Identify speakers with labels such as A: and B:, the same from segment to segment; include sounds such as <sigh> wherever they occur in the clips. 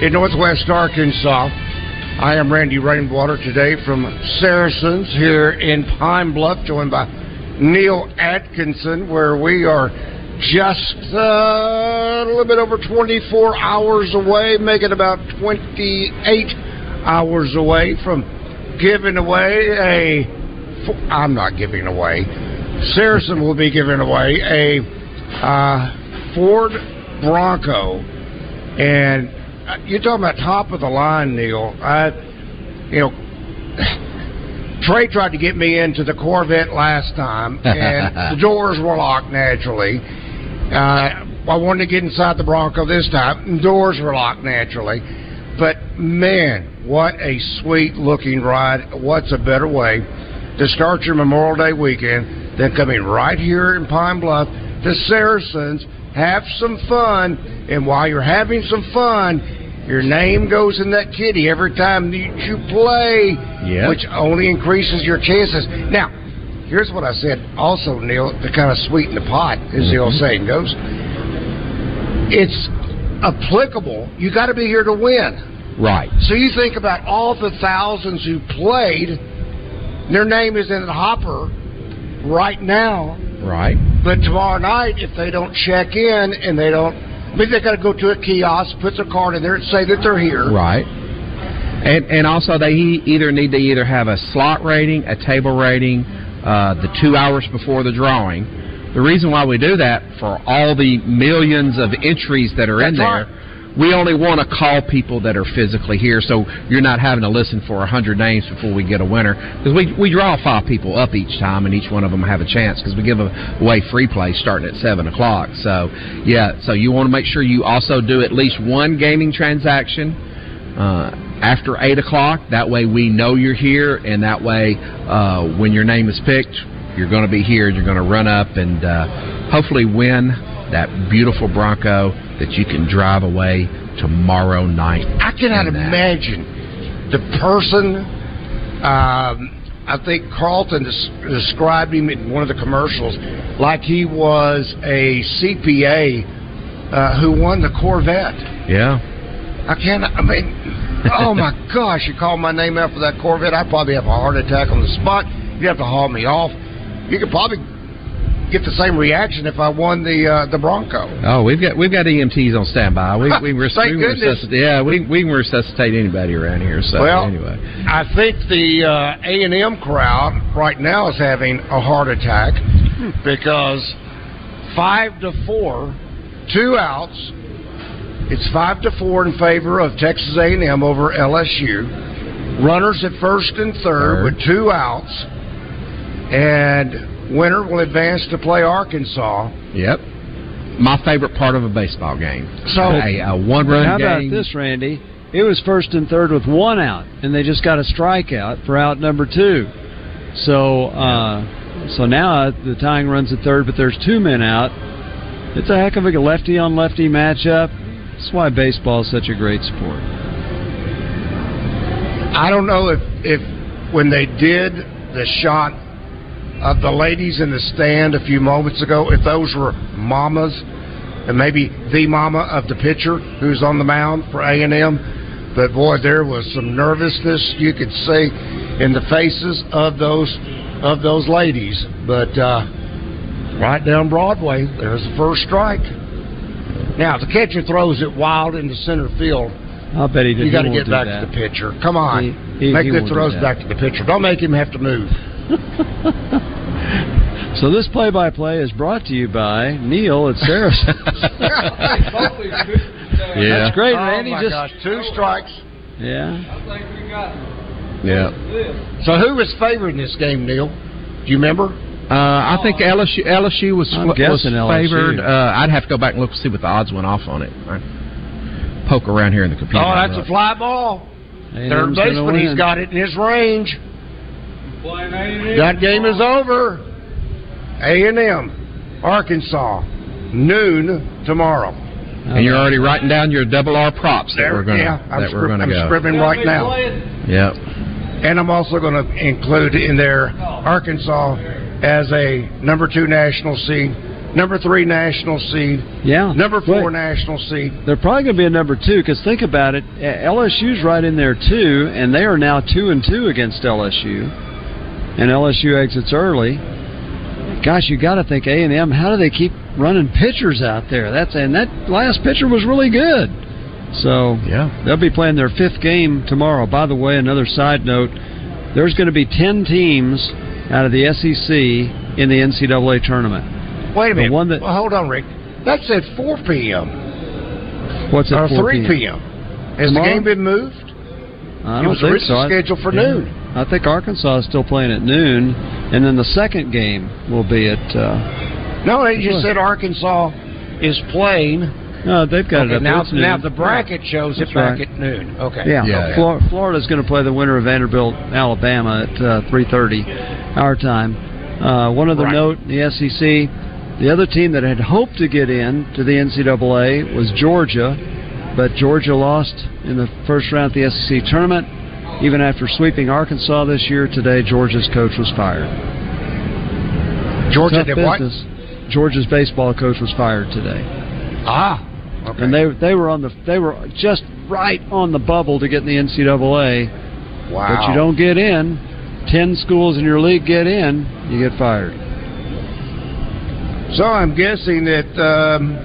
A: in Northwest Arkansas. I am Randy Rainwater today from Saracens here in Pine Bluff, joined by Neil Atkinson, where we are just uh, a little bit over 24 hours away, making about 28 hours away from giving away a. I'm not giving away. Saracen will be giving away a uh, Ford Bronco, and you're talking about top of the line, Neil. I, you know, <sighs> Trey tried to get me into the Corvette last time, <laughs> and the doors were locked naturally. Uh, I wanted to get inside the Bronco this time, and doors were locked naturally. But man, what a sweet looking ride! What's a better way to start your Memorial Day weekend than coming right here in Pine Bluff to Saracens, have some fun, and while you're having some fun, your name goes in that kitty every time you, play,
B: Yep.
A: which only increases your chances. Now, here's what I said also, Neil, to kind of sweeten the pot, as the old mm-hmm. saying goes. It's applicable. You got to be here to win.
B: Right.
A: So you think about all the thousands who played, their name is in the hopper right now.
B: Right.
A: But tomorrow night, if they don't check in and they don't, maybe they got to go to a kiosk, put their card in there, and say that they're here.
B: Right. And and also they either need to either have a slot rating, a table rating, uh, the two hours before the drawing. The reason why we do that for all the millions of entries that are in
A: That's
B: there. We only want to call people that are physically here, so you're not having to listen for a hundred names before we get a winner. Because we we draw five people up each time, and each one of them have a chance. Because we give away free play starting at seven o'clock. So yeah, so you want to make sure you also do at least one gaming transaction uh, after eight o'clock. That way we know you're here, and that way uh, when your name is picked, you're going to be here. and You're going to run up and uh, hopefully win that beautiful Bronco that you can drive away tomorrow night.
A: I cannot imagine the person. Um, I think Carlton des- described him in one of the commercials like he was a CPA uh, who won the Corvette.
B: Yeah.
A: I can't. I mean, oh my <laughs> gosh! You call my name after that Corvette, I'd probably have a heart attack on the spot. You'd have to haul me off. You could probably get the same reaction if I won the uh, the Bronco.
B: Oh, we've got we've got EMTs on standby. We we, <laughs> res-
A: Thank
B: we
A: goodness.
B: resuscitate. Yeah, we we can resuscitate anybody around here. So
A: Well,
B: anyway,
A: I think the uh, A and M crowd right now is having a heart attack because five to four, two outs. It's five to four in favor of Texas A and M over LSU. Runners at first and third,
B: Third.
A: with two outs, and winner will advance to play Arkansas.
B: yep. My favorite part of a baseball game.
A: So-
B: a, a one run
C: How
B: game.
C: about this, Randy? It was first and third with one out, and they just got a strikeout for out number two. So, uh, so now the tying runs at third, but there's two men out. It's a heck of a lefty on lefty matchup. That's why baseball is such a great sport.
A: I don't know if if when they did the shot of the ladies in the stand a few moments ago, if those were mamas, and maybe the mama of the pitcher who's on the mound for A and M. But boy, there was some nervousness you could see in the faces of those of those ladies. But uh, right down Broadway, there's the first strike. Now, the catcher throws it wild into center field,
C: I bet he did.
A: you got to get back to the pitcher. Come on,
C: He- he-
A: make
C: he
A: good throws back to the pitcher. Don't make him have to move.
C: So this play-by-play is brought to you by Neil at Saracen. <laughs>
B: Yeah.
C: That's great,
A: oh
C: Randy.
A: my
C: Just
A: gosh, two strikes.
C: yeah.
B: Yeah.
A: So who was favored in this game, Neil? Do you remember?
B: Uh, I think LSU LSU was
C: I'm
B: was
C: guessing LSU.
B: favored. Uh, I'd have to go back and look to see what the odds went off on it. I poke around here in the computer.
A: Oh, that's a fly ball. Third
C: A&M's gonna
A: baseman, he's
C: win.
A: got it in his range. That game is over. A and M, Arkansas, noon tomorrow.
B: and you're already writing down your double R props that we're gonna
A: yeah, I'm,
B: that
A: scrib-
B: gonna
A: I'm
B: go.
A: scribbling right now,
B: Yep.
A: and I'm also going to include in there Arkansas as a number two national seed, number three national seed,
C: Yeah.
A: number four
C: Wait.
A: national seed.
C: They're probably going to be a number two because think about it. uh, LSU's right in there too, and they are now two and two against LSU, and LSU exits early. Gosh, you got to think A and M. How do they keep running pitchers out there? That's and that last pitcher was really good. So
B: Yeah.
C: they'll be playing their fifth game tomorrow. By the way, another side note: there's going to be ten teams out of the SEC in the NCAA tournament.
A: Wait a minute.
C: one that-
A: well, hold on, Rick. That's at 4 p.m.
C: What's it?
A: or
C: 4
A: 3 p.m. Has
C: Tomorrow?
A: the game been moved?
C: I
A: It
C: don't
A: was
C: think
A: originally
C: so. I-
A: scheduled for
C: Yeah.
A: noon.
C: I think Arkansas is still playing at noon, and then the second game will be at. Uh,
A: No, they just
C: Sure.
A: said Arkansas is playing.
C: no, they've got
A: Okay,
C: it up.
A: now,
C: It's
A: now the bracket shows
C: That's
A: it back
C: right.
A: at noon. Okay.
C: Yeah,
B: Yeah,
C: Flor- Florida's going to play the winner of Vanderbilt, Alabama at uh, 3:30 our time. Uh, one other
A: Right.
C: note: the SEC, the other team that had hoped to get in to the NCAA was Georgia, but Georgia lost in the first round of the SEC tournament. Even after sweeping Arkansas this year, today Georgia's coach was fired.
A: Georgia
C: Tough
A: did what?
C: business. Georgia's baseball coach was fired today,
A: Ah. Okay.
C: and they they were on the they were just right on the bubble to get in the NCAA.
A: wow.
C: But you don't get in. Ten schools in your league get in, you get fired.
A: So I'm guessing that um,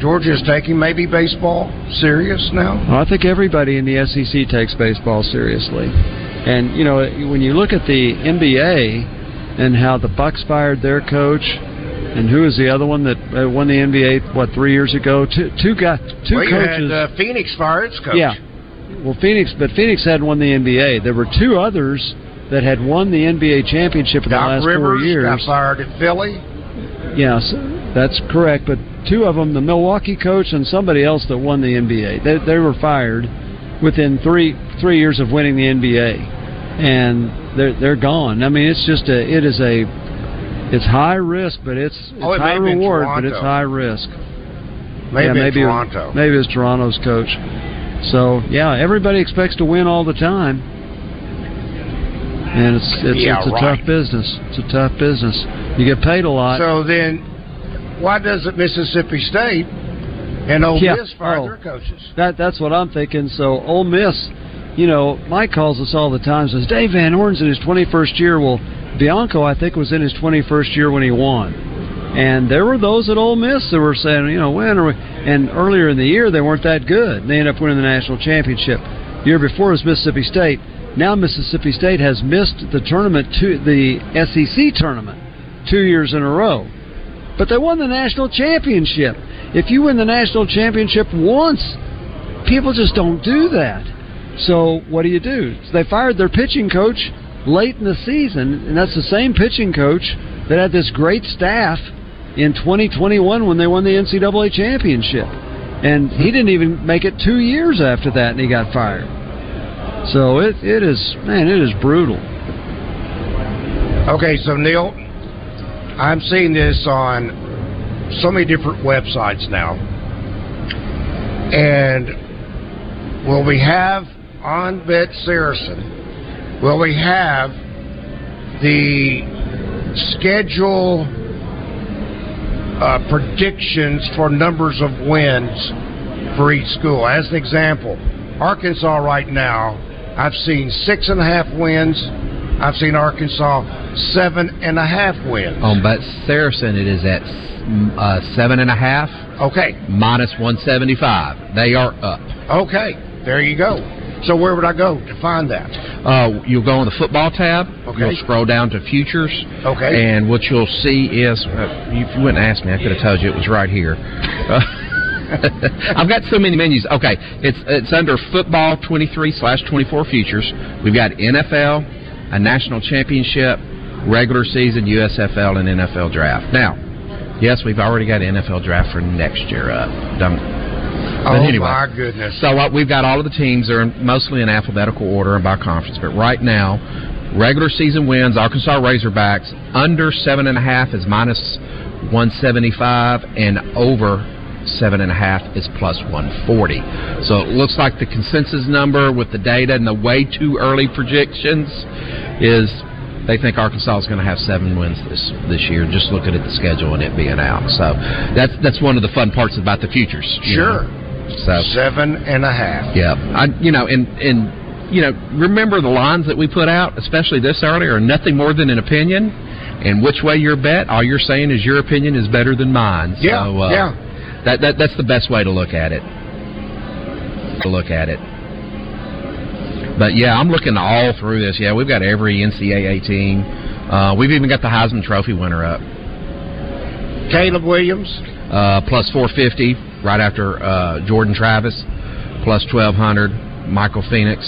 A: Georgia is taking maybe baseball serious now.
C: Well, I think everybody in the SEC takes baseball seriously, and you know when you look at the NBA and how the Bucks fired their coach, and who is the other one that uh, won the NBA what three years ago? Two two guys, two
A: well, you
C: coaches.
A: had uh, Phoenix fired its coach.
C: Yeah. Well, Phoenix, but Phoenix hadn't won the NBA. There were two others that had won the NBA championship in the last
A: Rivers
C: four years.
A: got fired at Philly.
C: Yes, that's correct. But two of them, the Milwaukee coach and somebody else that won the NBA, they, they were fired within three three years of winning the NBA, and they're they're gone. I mean, it's just a it is a it's high risk, but it's, it's
A: Oh, it
C: high reward, but it's high risk.
A: Maybe
C: yeah, maybe
A: Toronto.
C: maybe it's Toronto's coach. So yeah, everybody expects to win all the time, and it's it's,
A: Yeah,
C: it's a
A: right.
C: tough business. It's a tough business. You get paid a lot.
A: So then, why doesn't Mississippi State and Ole
C: Yeah.
A: Miss fire
C: Oh.
A: their coaches?
C: That that's what I'm thinking. So Ole Miss, you know, Mike calls us all the time. Says Dave Van Horn's in his 21st year. Well, Bianco, I think, was in his 21st year when he won. And there were those at Ole Miss that were saying, you know, when are we? And earlier in the year, they weren't that good. They ended up winning the national championship. The year before was Mississippi State. Now Mississippi State has missed the tournament, to the SEC tournament, two years in a row. But they won the national championship. If you win the national championship once, people just don't do that. So what do you do? They fired their pitching coach late in the season, and that's the same pitching coach that had this great staff in 2021 when they won the NCAA championship. And he hmm. didn't even make it two years after that, and he got fired. So it, it is, man, it is brutal.
A: Okay, so Neil, I'm seeing this on so many different websites now. And will we have on Bet Saracen, will we have the schedule uh, predictions for numbers of wins for each school? As an example, Arkansas right now, I've seen six and a half wins I've seen Arkansas seven and a half wins.
B: On but Saracen, it is at uh, seven and a half.
A: Okay.
B: Minus 175. They are up.
A: Okay. There you go. So where would I go to find that?
B: Uh, you'll go on the football tab.
A: Okay.
B: You'll scroll down to futures.
A: Okay.
B: And what you'll see is, uh, if you wouldn't ask me, I could have told you it was right here. <laughs> I've got so many menus. Okay, it's it's under football twenty three slash twenty four futures. We've got NFL, a national championship, regular season, USFL, and NFL draft. Now, yes, we've already got NFL draft for next year up. Don't
A: oh
B: but anyway,
A: my goodness!
B: So uh, we've got all of the teams are mostly in alphabetical order and by conference. But right now, regular season wins Arkansas Razorbacks under seven and a half is minus one seventy five and over seven and a half is plus one forty. So it looks like the consensus number with the data and the way too early projections is they think Arkansas is going to have seven wins this this year. Just looking at the schedule and it being out, so that's that's one of the fun parts about the futures.
A: Sure.
B: know. So
A: Seven and a half.
B: yeah, I you know, and and you know, remember the lines that we put out, especially this early, are nothing more than an opinion. And which way your bet, all you're saying is your opinion is better than mine. So,
A: Yeah,
B: uh,
A: yeah.
B: That, that that's the best way to look at it. To look at it. But yeah, I'm looking all through this. Yeah, we've got every NCAA team. Uh, we've even got the Heisman Trophy winner up.
A: Caleb Williams.
B: Uh, plus 450 right after uh, Jordan Travis, plus 1200. Michael Phoenix,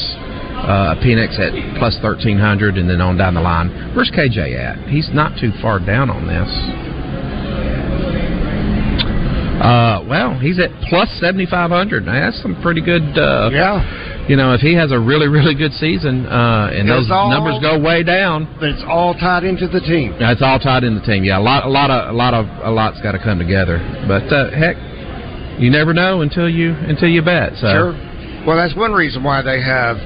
B: uh, Penix at plus 1300, and then on down the line. Where's KJ at? He's not too far down on this. Uh, well, he's at plus 7500. Now, that's some pretty good. Uh,
A: Yeah.
B: You know, if he has a really, really good season, uh, and
A: It's
B: those
A: all-
B: numbers go way down,
A: it's all tied into the team.
B: it's all tied in the team. Yeah, a lot, a lot of, a lot of, a lot's got to come together. But uh, heck, you never know until you until you bet. So
A: Sure. Well, that's one reason why they have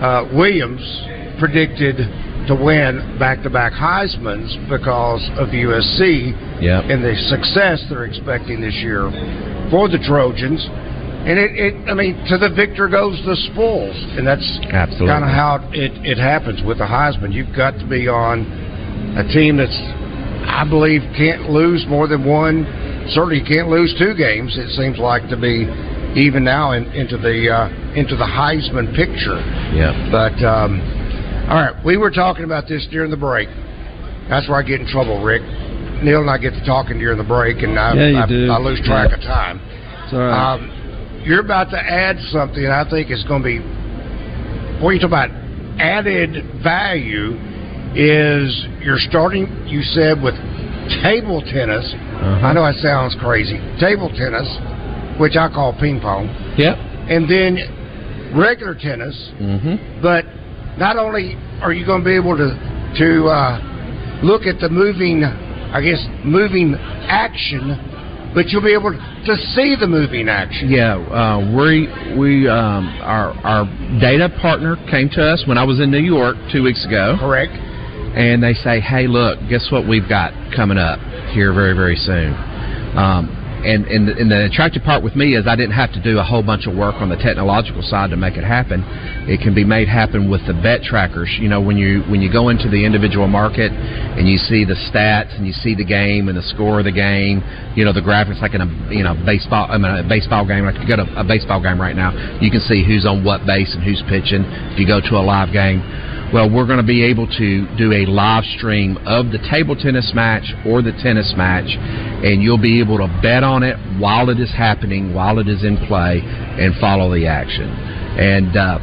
A: uh, Williams predicted to win back-to-back Heisman's because of USC
B: Yep.
A: and the success they're expecting this year for the Trojans. And it, it I mean, to the victor goes the spoils, and that's
B: Absolutely.
A: kind of how it, it happens with the Heisman. You've got to be on a team that's, I believe, can't lose more than one. Certainly, can't lose two games. It seems like to be even now in, into the uh, into the Heisman picture.
B: yeah.
A: But um, all right, we were talking about this during the break. That's where I get in trouble, Rick. Neil and I get to talking during the break, and I,
C: Yeah,
A: I. I lose track
C: Yeah.
A: of time. Um, you're about to add something I think is going to be. What you talk about added value is you're starting. You said with table tennis.
B: Uh-huh.
A: I know that sounds crazy. Table tennis, which I call ping pong,
B: Yep.
A: and then regular tennis.
B: Mm-hmm.
A: But not only are you going to be able to to uh, look at the moving, I guess, moving action, but you'll be able to see the moving action.
B: Yeah, uh, we we um, our our data partner came to us when I was in New York two weeks ago.
A: Correct.
B: and they say, "Hey, look, guess what we've got coming up here very, very soon." Um, and and the, and the attractive part with me is I didn't have to do a whole bunch of work on the technological side to make it happen. It can be made happen with the bet trackers. You know, when you when you go into the individual market and you see the stats and you see the game and the score of the game, you know, the graphics like in a you know baseball I mean a baseball game. Like if you go to a baseball game right now, you can see who's on what base and who's pitching. If you go to a live game. Well, we're going to be able to do a live stream of the table tennis match or the tennis match, and you'll be able to bet on it while it is happening, while it is in play, and follow the action. And uh,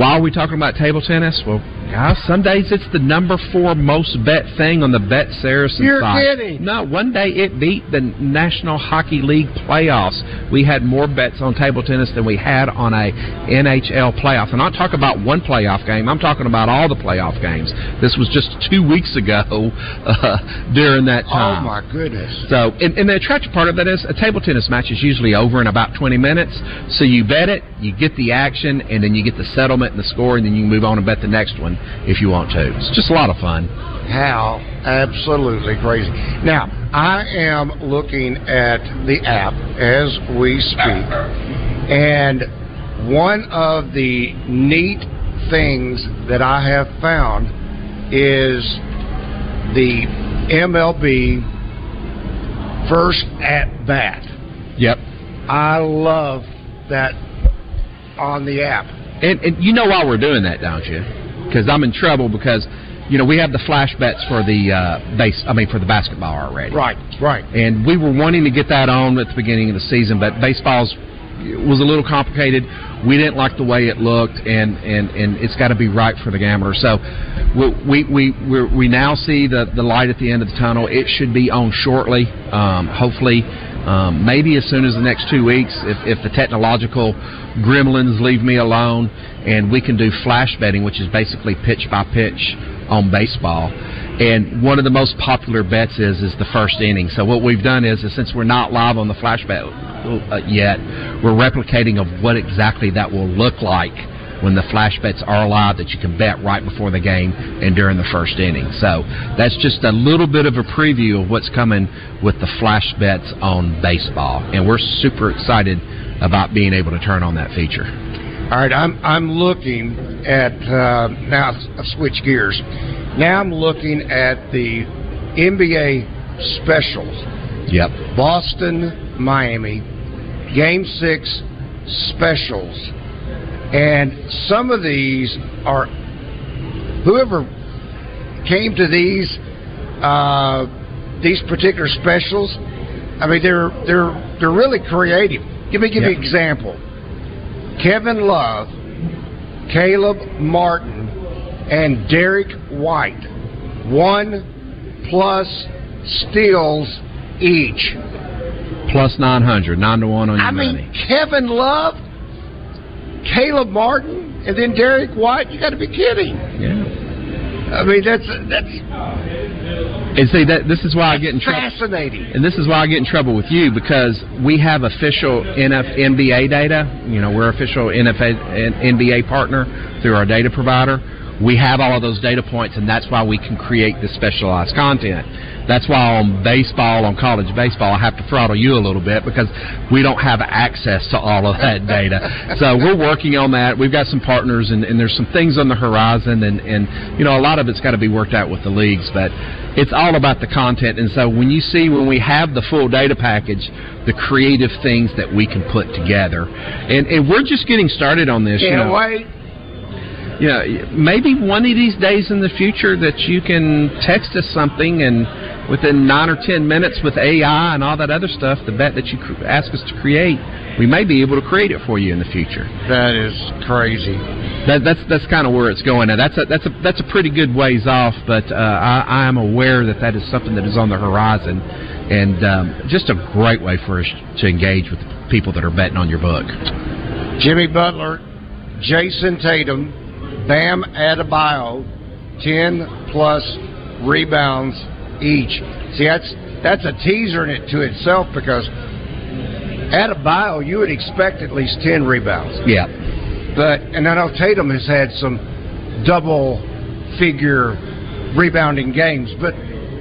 B: while we're talking about table tennis, well, guys, some days it's the number four most bet thing on the Bet Saracen
A: You're
B: site.
A: kidding.
B: No, one day it beat the National Hockey League playoffs. We had more bets on table tennis than we had on a NHL playoff. And I'm not talking about one playoff game. I'm talking about all the playoff games. This was just two weeks ago <laughs> uh, during that time.
A: Oh my goodness.
B: So, and, and the attractive part of that is a table tennis match is usually over in about 20 minutes. So you bet it, you get the action, and then you get the settlement and the score, and then you move on and bet the next one if you want to. It's just a lot of fun.
A: How absolutely crazy. Now, I am looking at the app as we speak, and one of the neat things that I have found is the MLB first at bat.
B: Yep.
A: I love that on the app.
B: And, and you know why we're doing that, don't you? Because I'm in trouble because you know we have the flash bets for the uh, base. I mean for the basketball already.
A: Right, right.
B: And we were wanting to get that on at the beginning of the season, but baseball's was a little complicated. We didn't like the way it looked, and and and it's got to be right for the gambler. So we we we we now see the the light at the end of the tunnel. It should be on shortly. Um, hopefully, um, maybe as soon as the next two weeks, if if the technological gremlins leave me alone, and we can do flash betting, which is basically pitch by pitch on baseball. And one of the most popular bets is is the first inning. So what we've done is, is since we're not live on the flash bet uh, yet, we're replicating of what exactly that will look like when the flash bets are live that you can bet right before the game and during the first inning. So that's just a little bit of a preview of what's coming with the flash bets on baseball, and we're super excited about being able to turn on that feature.
A: All right, I'm I'm looking at uh, now. I'll switch gears. Now I'm looking at the NBA specials.
B: Yep.
A: Boston, Miami, Game Six specials, and some of these are whoever came to these uh, these particular specials. I mean, they're they're they're really creative. Give me give
B: Yep.
A: me an example. Kevin Love, Caleb Martin, and Derrick White. One plus steals each.
B: Plus nine hundred, nine to one on your
A: I
B: money.
A: mean, Kevin Love, Caleb Martin, and then Derrick White. You got to be kidding.
B: yeah.
A: I mean, that's that's
B: And see that this is why I get in trouble.
A: fascinating.
B: And this is why I get in trouble with you because we have official NF, NBA data. You know, we're official NFA, NBA partner through our data provider. We have all of those data points, and that's why we can create this specialized content. That's why on baseball, on college baseball, I have to throttle you a little bit because we don't have access to all of that data. <laughs> so we're working on that. We've got some partners, and, and there's some things on the horizon, and, and you know, a lot of it's got to be worked out with the leagues, but it's all about the content. And so when you see when we have the full data package, the creative things that we can put together, and, and we're just getting started on this.
A: Can't
B: know.
A: wait.
B: Yeah, maybe one of these days in the future that you can text us something and within nine or ten minutes with AI and all that other stuff, the bet that you ask us to create, we may be able to create it for you in the future.
A: That is crazy.
B: That, that's that's kind of where it's going. Now that's a that's a that's a pretty good ways off, but uh, I, I am aware that that is something that is on the horizon, and um, just a great way for us to engage with the people that are betting on your book.
A: Jimmy Butler, Jayson Tatum, Bam Adebayo, ten plus rebounds each. See, that's that's a teaser in it to itself because Adebayo, you would expect at least ten rebounds.
B: Yeah,
A: But and I know Tatum has had some double figure rebounding games, but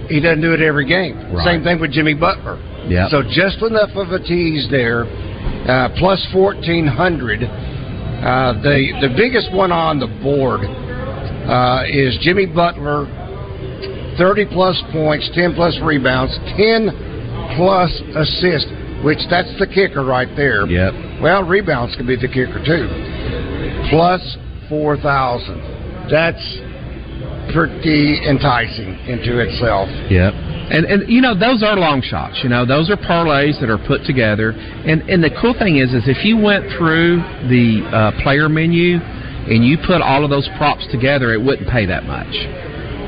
A: he doesn't do it every game.
B: Right.
A: Same thing with Jimmy Butler.
B: Yeah.
A: So just enough of a tease there. Uh, plus fourteen hundred. Uh, the the biggest one on the board uh, is Jimmy Butler, thirty plus points, ten plus rebounds, ten plus assists. Which that's the kicker right there.
B: Yep.
A: Well, rebounds could be the kicker too. Plus four thousand. That's pretty enticing into itself.
B: Yep. And and you know those are long shots. You know those are parlays that are put together. And and the cool thing is is if you went through the uh, player menu and you put all of those props together, it wouldn't pay that much.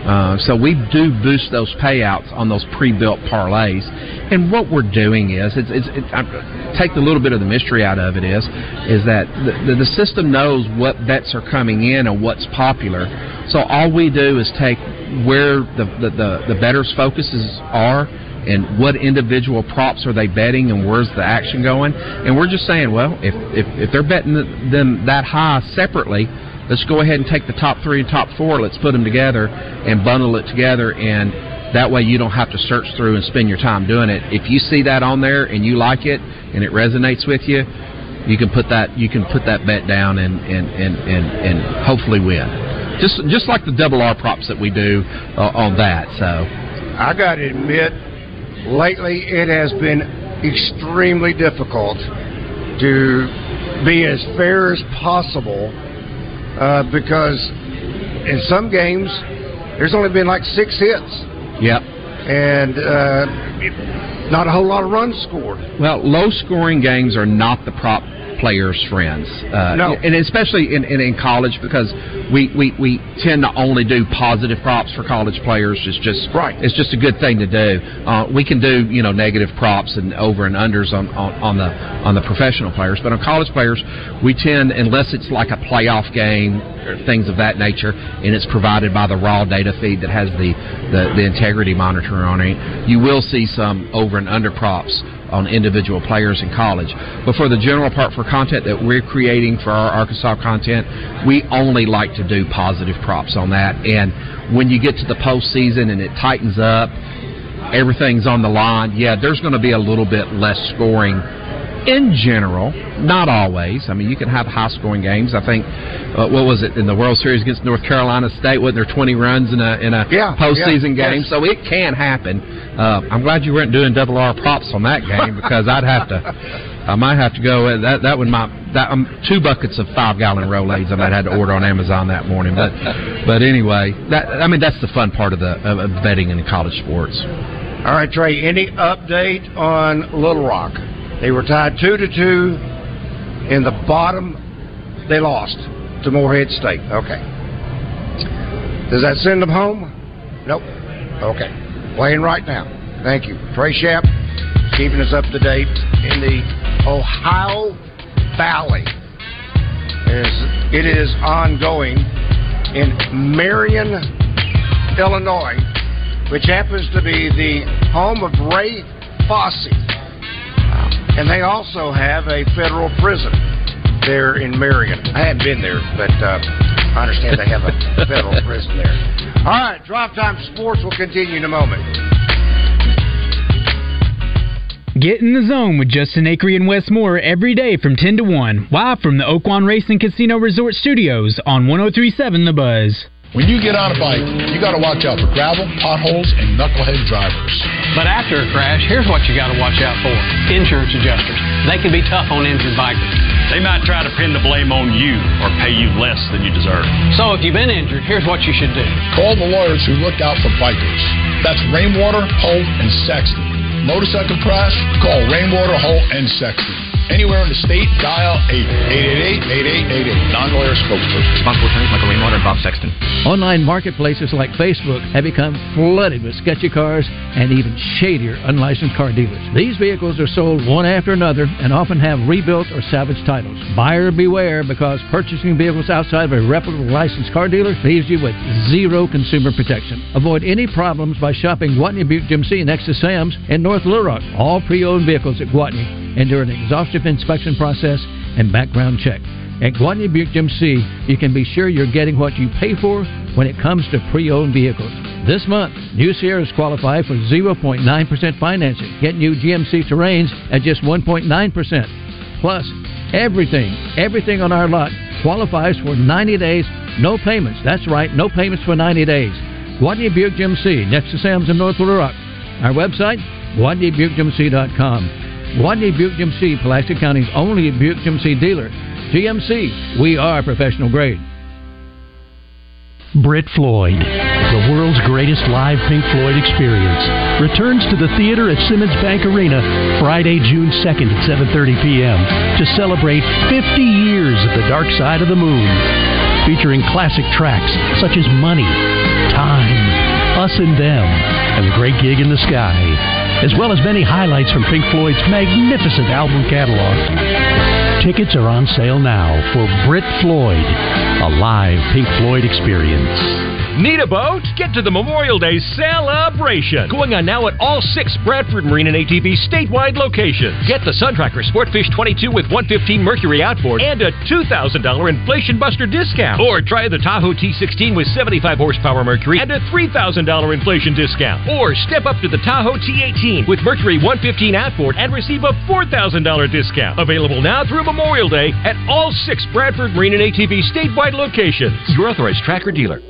B: Uh, so we do boost those payouts on those pre-built parlays, and what we're doing is, it's, it's, I take the little bit of the mystery out of it is, is that the, the, the system knows what bets are coming in and what's popular. So all we do is take where the the, the, the betters' focuses are and what individual props are they betting and where's the action going, and we're just saying, well, if if, if they're betting them that high separately let's go ahead and take the top three and top four. Let's put them together and bundle it together, and that way you don't have to search through and spend your time doing it. If you see that on there and you like it and it resonates with you, you can put that you can put that bet down and and and and, and hopefully win. just just like the double R props that we do uh, on that. So
A: I got to admit, lately it has been extremely difficult to be as fair as possible uh, because in some games there's only been like six hits.
B: Yep.
A: And uh, not a whole lot of runs scored.
B: Well, low scoring games are not the prop players' friends.
A: Uh, no.
B: And especially in, in, in, college because we, we, we tend to only do positive props for college players. It's just
A: right.
B: It's just a good thing to do. Uh, we can do you know negative props and over and unders on, on, on the on the professional players, but on college players, we tend unless it's like a playoff game or things of that nature, and it's provided by the raw data feed that has the, the, the integrity monitor You will see some over and under props on individual players in college. But for the general part, for content that we're creating for our Arkansas content, we only like to do positive props on that. And when you get to the postseason and it tightens up, everything's on the line. Yeah, there's going to be a little bit less scoring in general, not always. I mean, you can have high scoring games. I think, uh, what was it in the World Series against North Carolina State? Wasn't there 20 runs in a in a
A: yeah,
B: postseason
A: yeah,
B: game?
A: yes.
B: So it can happen. Uh, I'm glad you weren't doing double R props on that game <laughs> because I'd have to. I might have to go. Uh, that that would my that um, two buckets of five gallon Rolaids I might have to order on Amazon that morning. But but anyway, that I mean that's the fun part of the of betting in college sports.
A: All right, Trey. Any update on Little Rock? They were tied two to two. In the bottom, they lost to Morehead State. Okay. Does that send them home? Nope. Okay. Playing right now. Thank you. Trey Shapp keeping us up to date in the Ohio Valley. It is ongoing in Marion, Illinois, which happens to be the home of Ray Fosse and they also have a federal prison there in Marion. I hadn't been there, but uh, I understand they have a <laughs> federal prison there. All right, Drive Time Sports will continue in a moment.
D: Get in the zone with Justin Acri and Wes Moore every day from 10 to 1, live from the Oaklawn Racing Casino Resort Studios on 1037 The Buzz.
E: When you get on a bike, you got to watch out for gravel, potholes, and knucklehead drivers.
F: But after a crash, here's what you got to watch out for insurance adjusters. They can be tough on injured bikers.
G: They might try to pin the blame on you or pay you less than you deserve.
F: So if you've been injured, here's what you should do
E: call the lawyers who look out for bikers. That's Rainwater, Holt, and Sexton. Motorcycle crash? Call Rainwater, Holt, and Sexton. Anywhere in the state, dial 888-8888. Non-lawyer spokesperson.
H: Responsible attorneys Michael Rainwater and Bob Sexton.
I: Online marketplaces like Facebook have become flooded with sketchy cars and even shadier unlicensed car dealers. These vehicles are sold one after another and often have rebuilt or salvaged titles. Buyer beware because purchasing vehicles outside of a reputable licensed car dealer leaves you with zero consumer protection. Avoid any problems by shopping Gwatney Buick GMC next to Sam's in North Little Rock. All pre-owned vehicles at Gwatney endure an exhaustive inspection process and background check. At Gwatney Buick GMC, you can be sure you're getting what you pay for when it comes to pre-owned vehicles. This month, new Sierras qualify for 0.9% financing. Get new GMC Terrains at just 1.9%. Plus, everything, everything on our lot qualifies for 90 days, no payments. That's right, no payments for 90 days. Gwatney Buick GMC, next to Sam's in North Little Rock. Our website, GwatneyBuickGMC.com. Gwatney Buick GMC, Pulaski County's only Buick GMC dealer. GMC, we are professional grade.
J: Brit Floyd, the world's greatest live Pink Floyd experience, returns to the theater at Simmons Bank Arena Friday, June 2nd at 7:30 p.m. to celebrate 50 years of the Dark Side of the Moon, featuring classic tracks such as Money, Time, Us and Them, and The Great Gig in the Sky, as well as many highlights from Pink Floyd's magnificent album catalog. Tickets are on sale now for Brit Floyd, a live Pink Floyd experience.
K: Need a boat? Get to the Memorial Day celebration going on now at all six Bradford Marine and ATV statewide locations. Get the Suntracker Sportfish 22 with 115 Mercury outboard and a $2,000 inflation buster discount. Or try the Tahoe T16 with 75 horsepower Mercury and a $3,000 inflation discount. Or step up to the Tahoe T18 with Mercury 115 outboard and receive a $4,000 discount. Available now through Memorial Day at all six Bradford Marine and ATV statewide locations. Your authorized tracker dealer.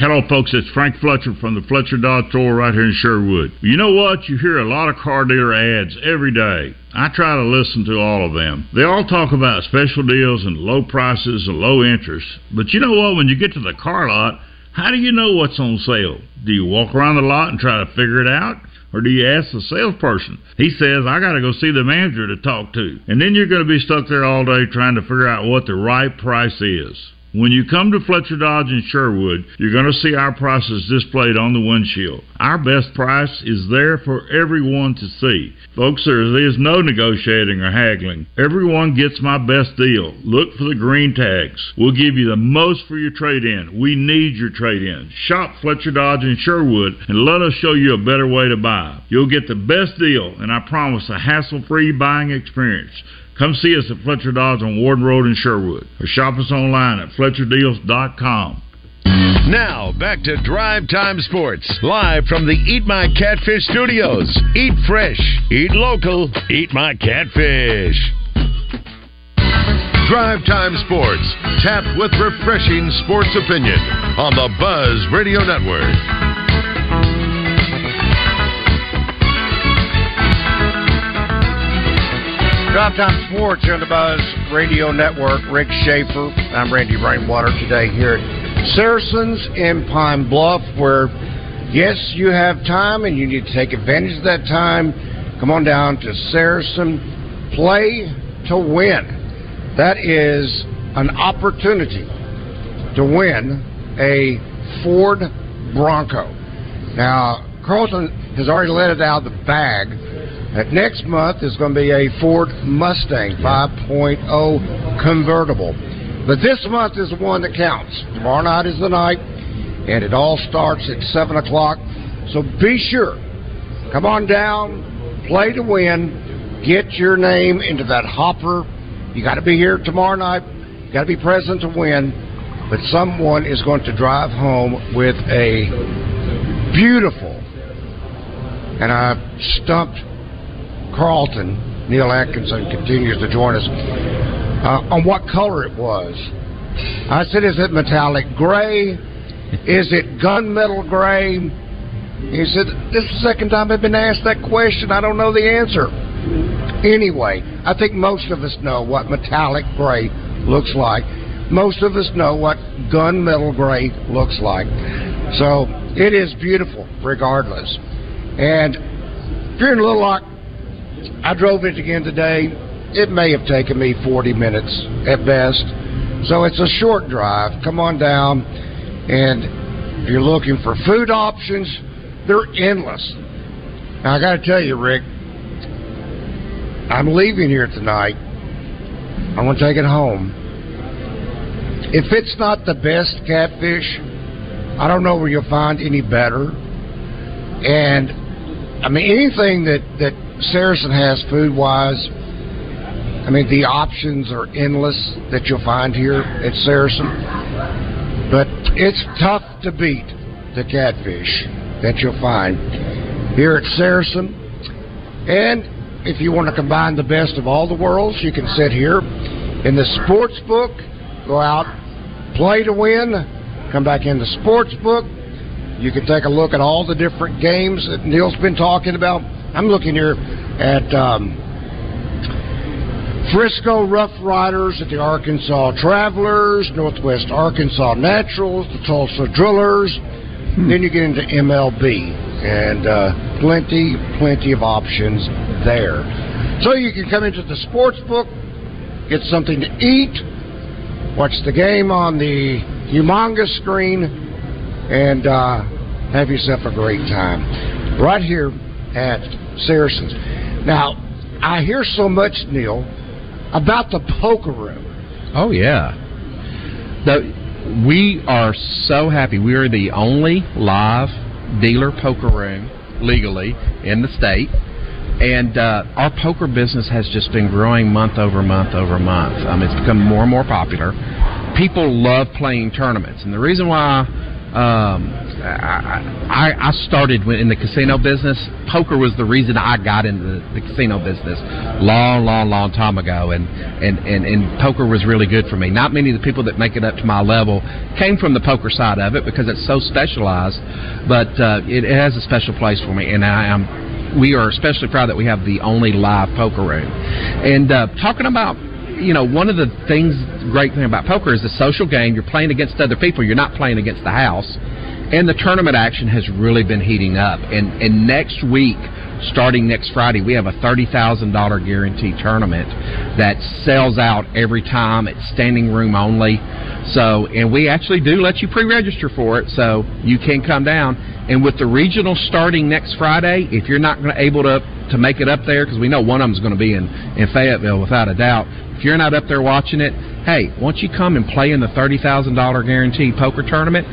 L: Hello, folks. It's Frank Fletcher from the Fletcher Dodge store right here in Sherwood. You know what? You hear a lot of car dealer ads every day. I try to listen to all of them. They all talk about special deals and low prices and low interest. But you know what? When you get to the car lot, how do you know what's on sale? Do you walk around the lot and try to figure it out? Or do you ask the salesperson? He says, I got to go see the manager to talk to. And then you're going to be stuck there all day trying to figure out what the right price is. When you come to Fletcher Dodge in Sherwood, you're going to see our prices displayed on the windshield. Our best price is there for everyone to see. Folks, there is no negotiating or haggling. Everyone gets my best deal. Look for the green tags. We'll give you the most for your trade in. We need your trade in. Shop Fletcher Dodge in Sherwood and let us show you a better way to buy. You'll get the best deal, and I promise a hassle free buying experience. Come see us at Fletcher Dodge on Warden Road in Sherwood or shop us online at FletcherDeals.com.
M: Now, back to Drive Time Sports, live from the Eat My Catfish studios. Eat fresh, eat local, eat my catfish. Drive Time Sports, tapped with refreshing sports opinion on the Buzz Radio Network.
A: Drive Time Sports on the Buzz Radio Network. Rick Schaefer. I'm Randy Rainwater today here at Saracens in Pine Bluff, where, yes, you have time and you need to take advantage of that time. Come on down to Saracen. Play to win. That is an opportunity to win a Ford Bronco. Now, Carlton has already let it out of the bag that next month is going to be a Ford Mustang 5.0 convertible. But this month is the one that counts. Tomorrow night is the night, and it all starts at 7 o'clock. So be sure, come on down, play to win, get your name into that hopper. You got to be here tomorrow night, you got to be present to win. But someone is going to drive home with a beautiful, and I stumped Carlton, Neil Atkinson continues to join us, uh, on what color it was. I said, is it metallic gray? Is it gunmetal gray? He said, this is the second time I've been asked that question. I don't know the answer. Anyway, I think most of us know what metallic gray looks like. Most of us know what gunmetal gray looks like. So it is beautiful regardless. And if you're in a Little Rock, I drove it again today. It may have taken me 40 minutes at best. So it's a short drive. Come on down. And if you're looking for food options, they're endless. Now, I got to tell you, Rick, I'm leaving here tonight. I'm going to take it home. If it's not the best catfish, I don't know where you'll find any better. And I mean, anything that that Saracen has food wise, I mean, the options are endless that you'll find here at Saracen. But it's tough to beat the catfish that you'll find here at Saracen. And if you want to combine the best of all the worlds, you can sit here in the sports book, go out, play to win, come back in the sports book. You can take a look at all the different games that Neil's been talking about. I'm looking here at um, Frisco Rough Riders, at the Arkansas Travelers, Northwest Arkansas Naturals, the Tulsa Drillers. Hmm. Then you get into MLB, and uh, plenty, plenty of options there. So you can come into the sports book, get something to eat, watch the game on the humongous screen, and uh, have yourself a great time. Right here at Saracens. Now, I hear so much, Neil, about the poker room.
B: Oh yeah. The, we are so happy. We are the only live dealer poker room legally in the state. And uh, our poker business has just been growing month over month over month. Um, it's become more and more popular. People love playing tournaments, and the reason why um, I, I started in the casino business. Poker was the reason I got into the, casino business long, long, long time ago, and, and and and poker was really good for me. Not many of the people that make it up to my level came from the poker side of it because it's so specialized, but uh, it, it has a special place for me, and I am. We are especially proud that we have the only live poker room, and uh, talking about you know, one of the things, great thing about poker is the social game. You're playing against other people. You're not playing against the house. And the tournament action has really been heating up. And, and next week, starting next Friday, we have a $30,000 guarantee tournament that sells out every time. It's standing room only. So, and we actually do let you pre-register for it, so you can come down. And with the regional starting next Friday, if you're not going to able to to make it up there, because we know one of them is going to be in in Fayetteville without a doubt. If you're not up there watching it, hey, won't you come and play in the thirty thousand dollar guarantee poker tournament?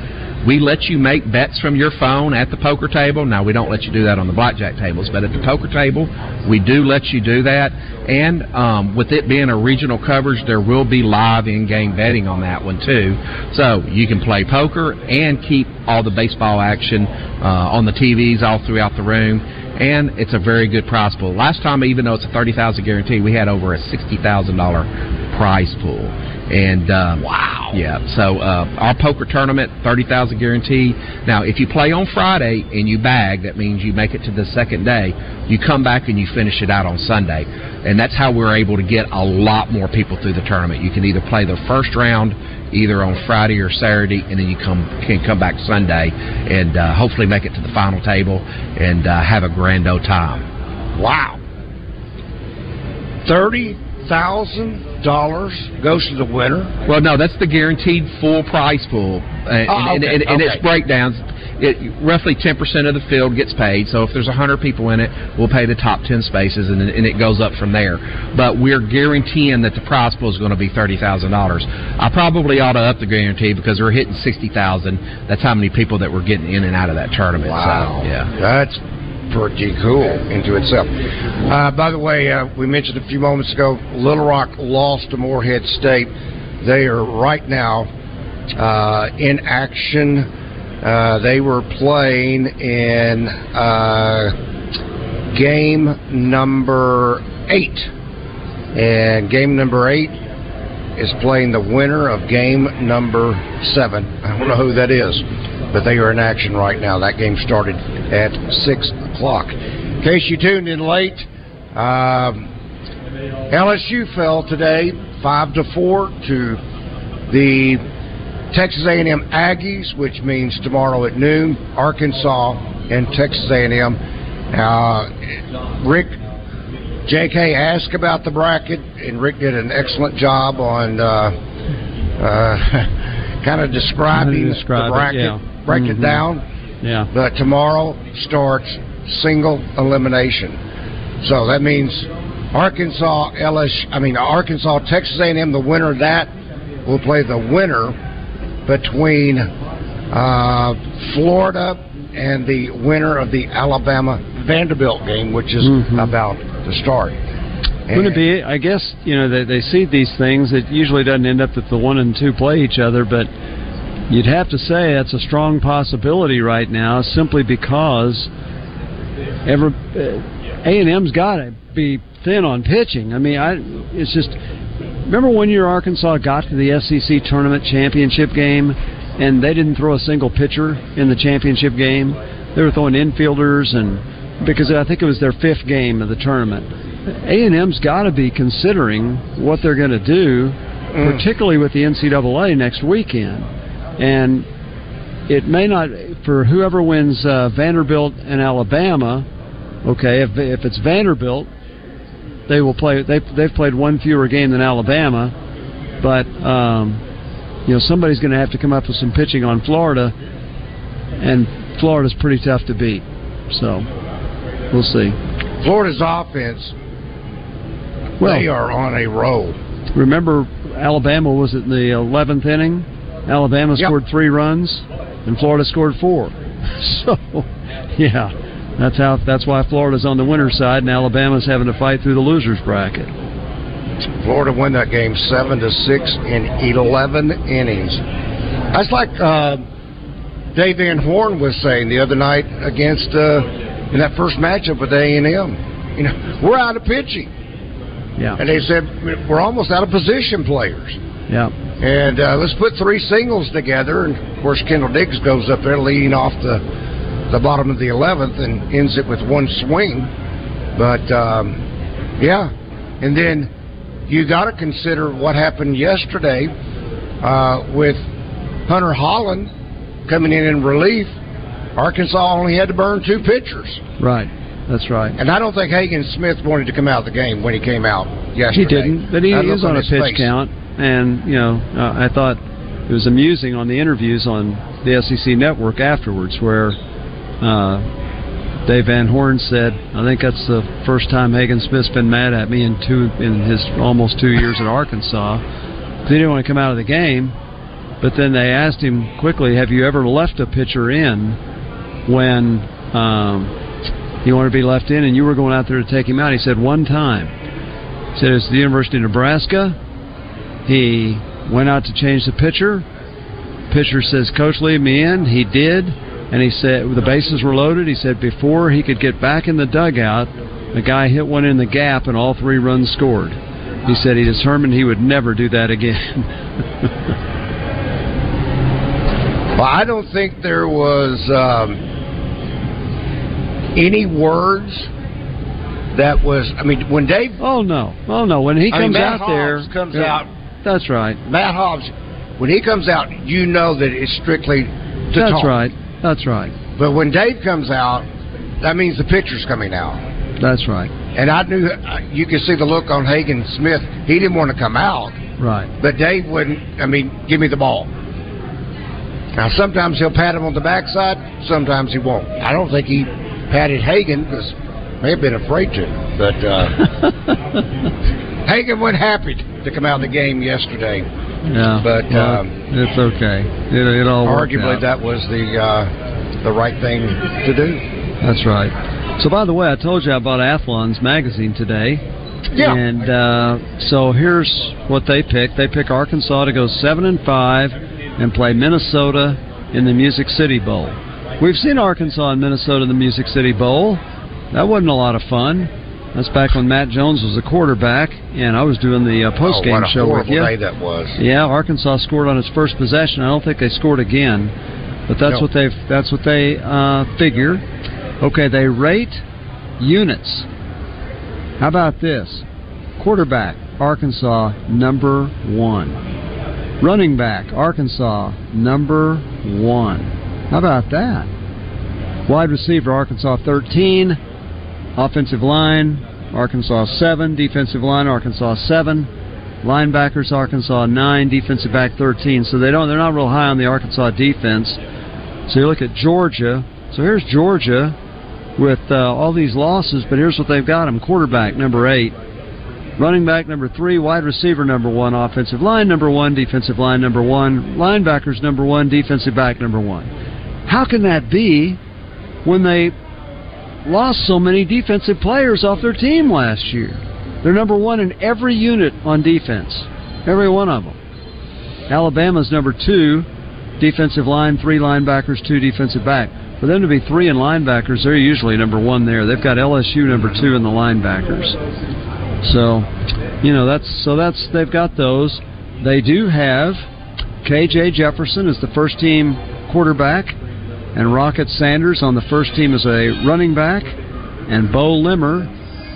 B: We let you make bets from your phone at the poker table. Now we don't let you do that on the blackjack tables, but at the poker table, we do let you do that. And um, with it being a regional coverage, there will be live in-game betting on that one too. So you can play poker and keep all the baseball action uh, on the TVs all throughout the room and it's a very good prize pool. Last time, even though it's a thirty thousand guarantee, we had over a sixty thousand dollar prize pool. And um, wow, yeah. So uh, our poker tournament, thirty thousand guarantee. Now, if you play on Friday and you bag, that means you make it to the second day. You come back and you finish it out on Sunday, and that's how we're able to get a lot more people through the tournament. You can either play the first round either on Friday or Saturday, and then you come can come back Sunday and uh, hopefully make it to the final table and uh, have a grand old time.
A: Wow, thirty thousand dollars goes to the winner.
B: Well, no, that's the guaranteed full price pool, uh, and,
A: Oh,
B: and,
A: okay,
B: and, and
A: okay.
B: its breakdowns. It, roughly ten percent of the field gets paid. So if there's hundred people in it, we'll pay the top ten spaces, and, and it goes up from there. But we're guaranteeing that the prize pool is going to be thirty thousand dollars. I probably ought to up the guarantee because we're hitting sixty thousand. That's how many people that we're getting in and out of that tournament.
A: Wow.
B: So, yeah,
A: that's pretty cool into itself. Uh, by the way, uh, we mentioned a few moments ago, Little Rock lost to Morehead State. They are right now uh, in action. Uh, they were playing in uh, game number eight, and game number eight is playing the winner of game number seven. I don't know who that is, but they are in action right now. That game started at six o'clock. In case you tuned in late, um, LSU fell today five to four to the Texas A&M Aggies, which means tomorrow at noon, Arkansas and Texas A&M. Uh, Rick J.K. asked about the bracket, and Rick did an excellent job on uh, uh, <laughs> kind of describing
C: Describe
A: the
C: it,
A: bracket,
C: yeah.
A: Break it
C: Mhm.
A: down.
C: Yeah.
A: But tomorrow starts single elimination, so that means Arkansas, LSU. I mean Arkansas, Texas A&M. The winner of that will play the winner between uh, Florida and the winner of the Alabama Vanderbilt game, which is
C: Mhm.
A: about to start.
C: Wouldn't it be? I guess you know they, they see these things. It usually doesn't end up that the one and two play each other, but you'd have to say that's a strong possibility right now, simply because ever uh, A and M's got to be thin on pitching. I mean, I it's just remember when your Arkansas got to the SEC tournament championship game and they didn't throw a single pitcher in the championship game. They were throwing infielders and because I think it was their fifth game of the tournament. A and M's got to be considering what they're going to do, mm. particularly with the NCAA next weekend, and it may not for whoever wins uh, Vanderbilt and Alabama. Okay, if if it's Vanderbilt, they will play. They they've played one fewer game than Alabama, but um, you know somebody's going to have to come up with some pitching on Florida, and Florida's pretty tough to beat. So we'll see.
A: Florida's offense,
C: Well-
A: they are on a roll.
C: Remember, Alabama was in the eleventh inning Alabama scored three runs, and Florida scored four. <laughs> So, yeah, that's how. That's why Florida's on the winner's side, and Alabama's having to fight through the losers bracket.
A: Florida won that game seven to six in eleven innings. That's like uh, Dave Van Horn was saying the other night against uh, in that first matchup with A and M. You know, we're out of pitching.
C: Yeah.
A: And they said we're almost out of position players.
C: Yeah.
A: And uh, let's put three singles together. And of course, Kendall Diggs goes up there leading off the the bottom of the eleventh and ends it with one swing. But um, yeah, and then you got to consider what happened yesterday uh, with Hunter Hollan coming in in relief. Arkansas only had to burn two pitchers.
C: Right. That's right.
A: And I don't think Hagen Smith wanted to come out of the game when he came out yesterday.
C: He didn't, but he is on a pitch
A: face.
C: count, and you know, uh, I thought it was amusing on the interviews on the SEC network afterwards, where uh, Dave Van Horn said, "I think that's the first time Hagen Smith's been mad at me in two in his almost two years at Arkansas. He didn't want to come out of the game, but then they asked him quickly, "Have you ever left a pitcher in when?" Um, he wanted to be left in, and you were going out there to take him out. He said one time. He said it's the University of Nebraska. He went out to change the pitcher. Pitcher says, "Coach, leave me in." He did, and he said the bases were loaded. He said before he could get back in the dugout, the guy hit one in the gap, and all three runs scored. He said he determined he would never do that again. <laughs>
A: Well, I don't think there was um, any words that was. I mean, when Dave.
C: Oh no! Oh no! When he
A: I mean,
C: comes
A: Matt
C: out there,
A: Hobbs comes
C: Yeah.
A: out.
C: That's right.
A: Matt Hobbs, when he comes out, you know that it's strictly to
C: That's
A: talk.
C: right. That's right.
A: But when Dave comes out, that means the pitcher's coming out.
C: That's right.
A: And I knew uh, you could see the look on Hagen Smith. He didn't want to come out,
C: Right.
A: but Dave wouldn't. I mean, give me the ball. Now sometimes he'll pat him on the backside, sometimes he won't. I don't think he patted Hagen because may have been afraid to, but uh, <laughs> Hagen wasn't happy to come out of the game yesterday.
C: Yeah.
A: But
C: well,
A: um,
C: it's okay. It, it all
A: arguably that was the uh, the right thing to do.
C: That's right. So, by the way, I told you I bought Athlon's magazine today.
A: Yeah.
C: And uh, so here's what they picked. They pick Arkansas to go seven and five and play Minnesota in the Music City Bowl. We've seen Arkansas and Minnesota in the Music City Bowl. That wasn't a lot of fun. That's back when Matt Jones was the quarterback, and I was doing the uh, post
A: oh,
C: game
A: a
C: show with you.
A: day that was.
C: Yeah, Arkansas scored on its first possession. I don't think they scored again, but that's
A: No.
C: what they that's what they uh, figure. Okay, they rate units. How about this? Quarterback, Arkansas number one. Running back, Arkansas number one. How about that? Wide receiver, Arkansas 13. Offensive line, Arkansas 7. Defensive line, Arkansas 7. Linebackers, Arkansas 9. Defensive back 13. So they don't they're not real high on the Arkansas defense. So you look at Georgia. So here's Georgia with uh, all these losses, but here's what they've got them: quarterback number eight, running back number three, wide receiver number one, offensive line number one, defensive line number one, linebackers number one, defensive back number one. How can that be when they lost so many defensive players off their team last year? They're number one in every unit on defense, every one of them. Alabama's number two, defensive line, three linebackers, two defensive back. For them to be three in linebackers, they're usually number one there. They've got LSU number two in the linebackers. So, you know, that's so that's they've got those. They do have KJ Jefferson as the first team quarterback, and Rocket Sanders on the first team as a running back, and Beaux Limmer